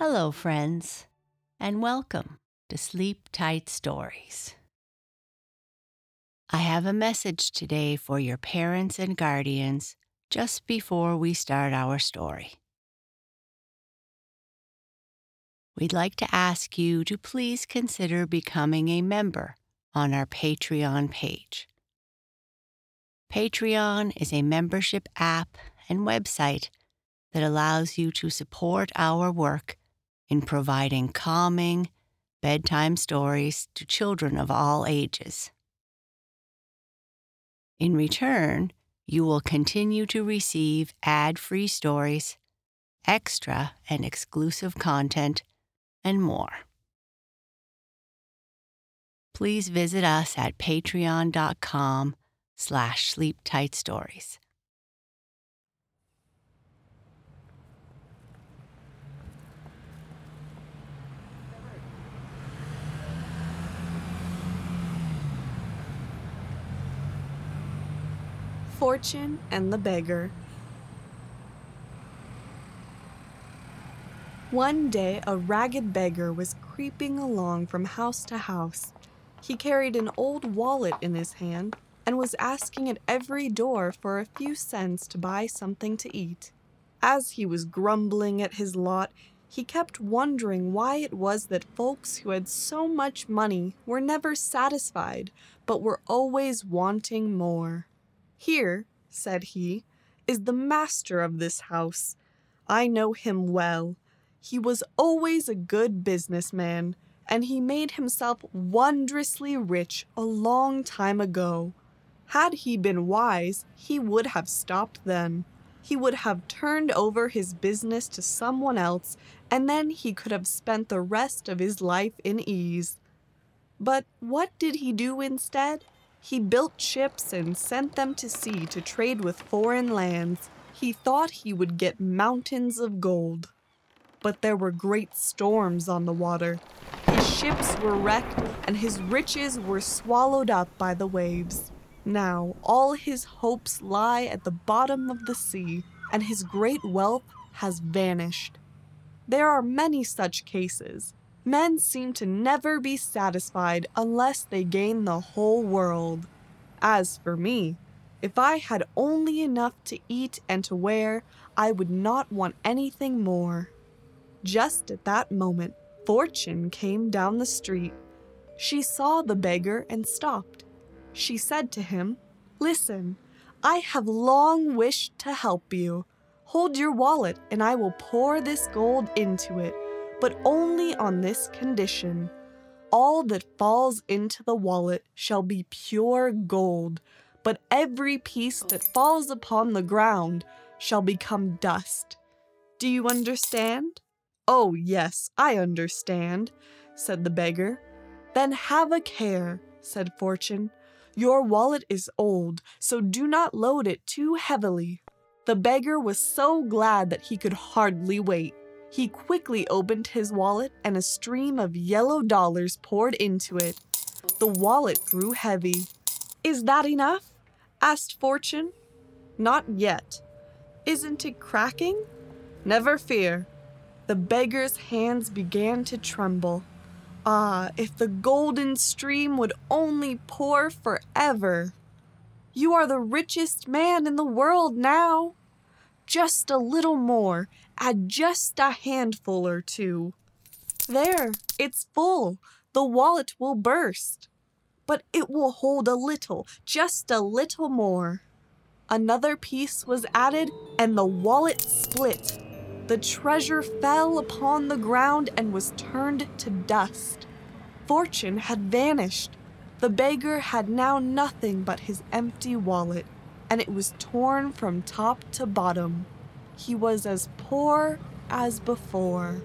Hello, friends, and welcome to Sleep Tight Stories. I have a message today for your parents and guardians just before we start our story. We'd like to ask you to please consider becoming a member on our Patreon page. Patreon is a membership app and website that allows you to support our work in providing calming, bedtime stories to children of all ages. In return, you will continue to receive ad free stories, extra and exclusive content, and more. Please visit us at patreon.com slash sleeptightstories. Fortune and the Beggar. One day, a ragged beggar was creeping along from house to house. He carried an old wallet in his hand and was asking at every door for a few cents to buy something to eat. As he was grumbling at his lot, he kept wondering why it was that folks who had so much money were never satisfied, but were always wanting more. Here, said he, is the master of this house. I know him well. He was always a good businessman, and he made himself wondrously rich a long time ago. Had he been wise, he would have stopped then. He would have turned over his business to someone else, and then he could have spent the rest of his life in ease. But what did he do instead? He built ships and sent them to sea to trade with foreign lands. He thought he would get mountains of gold. But there were great storms on the water. His ships were wrecked, and his riches were swallowed up by the waves. Now all his hopes lie at the bottom of the sea, and his great wealth has vanished. There are many such cases. Men seem to never be satisfied unless they gain the whole world. As for me, if I had only enough to eat and to wear, I would not want anything more. Just at that moment, Fortune came down the street. She saw the beggar and stopped. She said to him, Listen, I have long wished to help you. Hold your wallet, and I will pour this gold into it but only on this condition. All that falls into the wallet shall be pure gold, but every piece that falls upon the ground shall become dust. Do you understand? Oh, yes, I understand, said the beggar. Then have a care, said Fortune. Your wallet is old, so do not load it too heavily. The beggar was so glad that he could hardly wait. He quickly opened his wallet and a stream of yellow dollars poured into it. The wallet grew heavy. Is that enough? asked Fortune. Not yet. Isn't it cracking? Never fear. The beggar's hands began to tremble. Ah, if the golden stream would only pour forever! You are the richest man in the world now. Just a little more, Add just a handful or two. There, it's full. The wallet will burst. But it will hold a little, just a little more. Another piece was added, and the wallet split. The treasure fell upon the ground and was turned to dust. Fortune had vanished. The beggar had now nothing but his empty wallet, and it was torn from top to bottom he was as poor as before.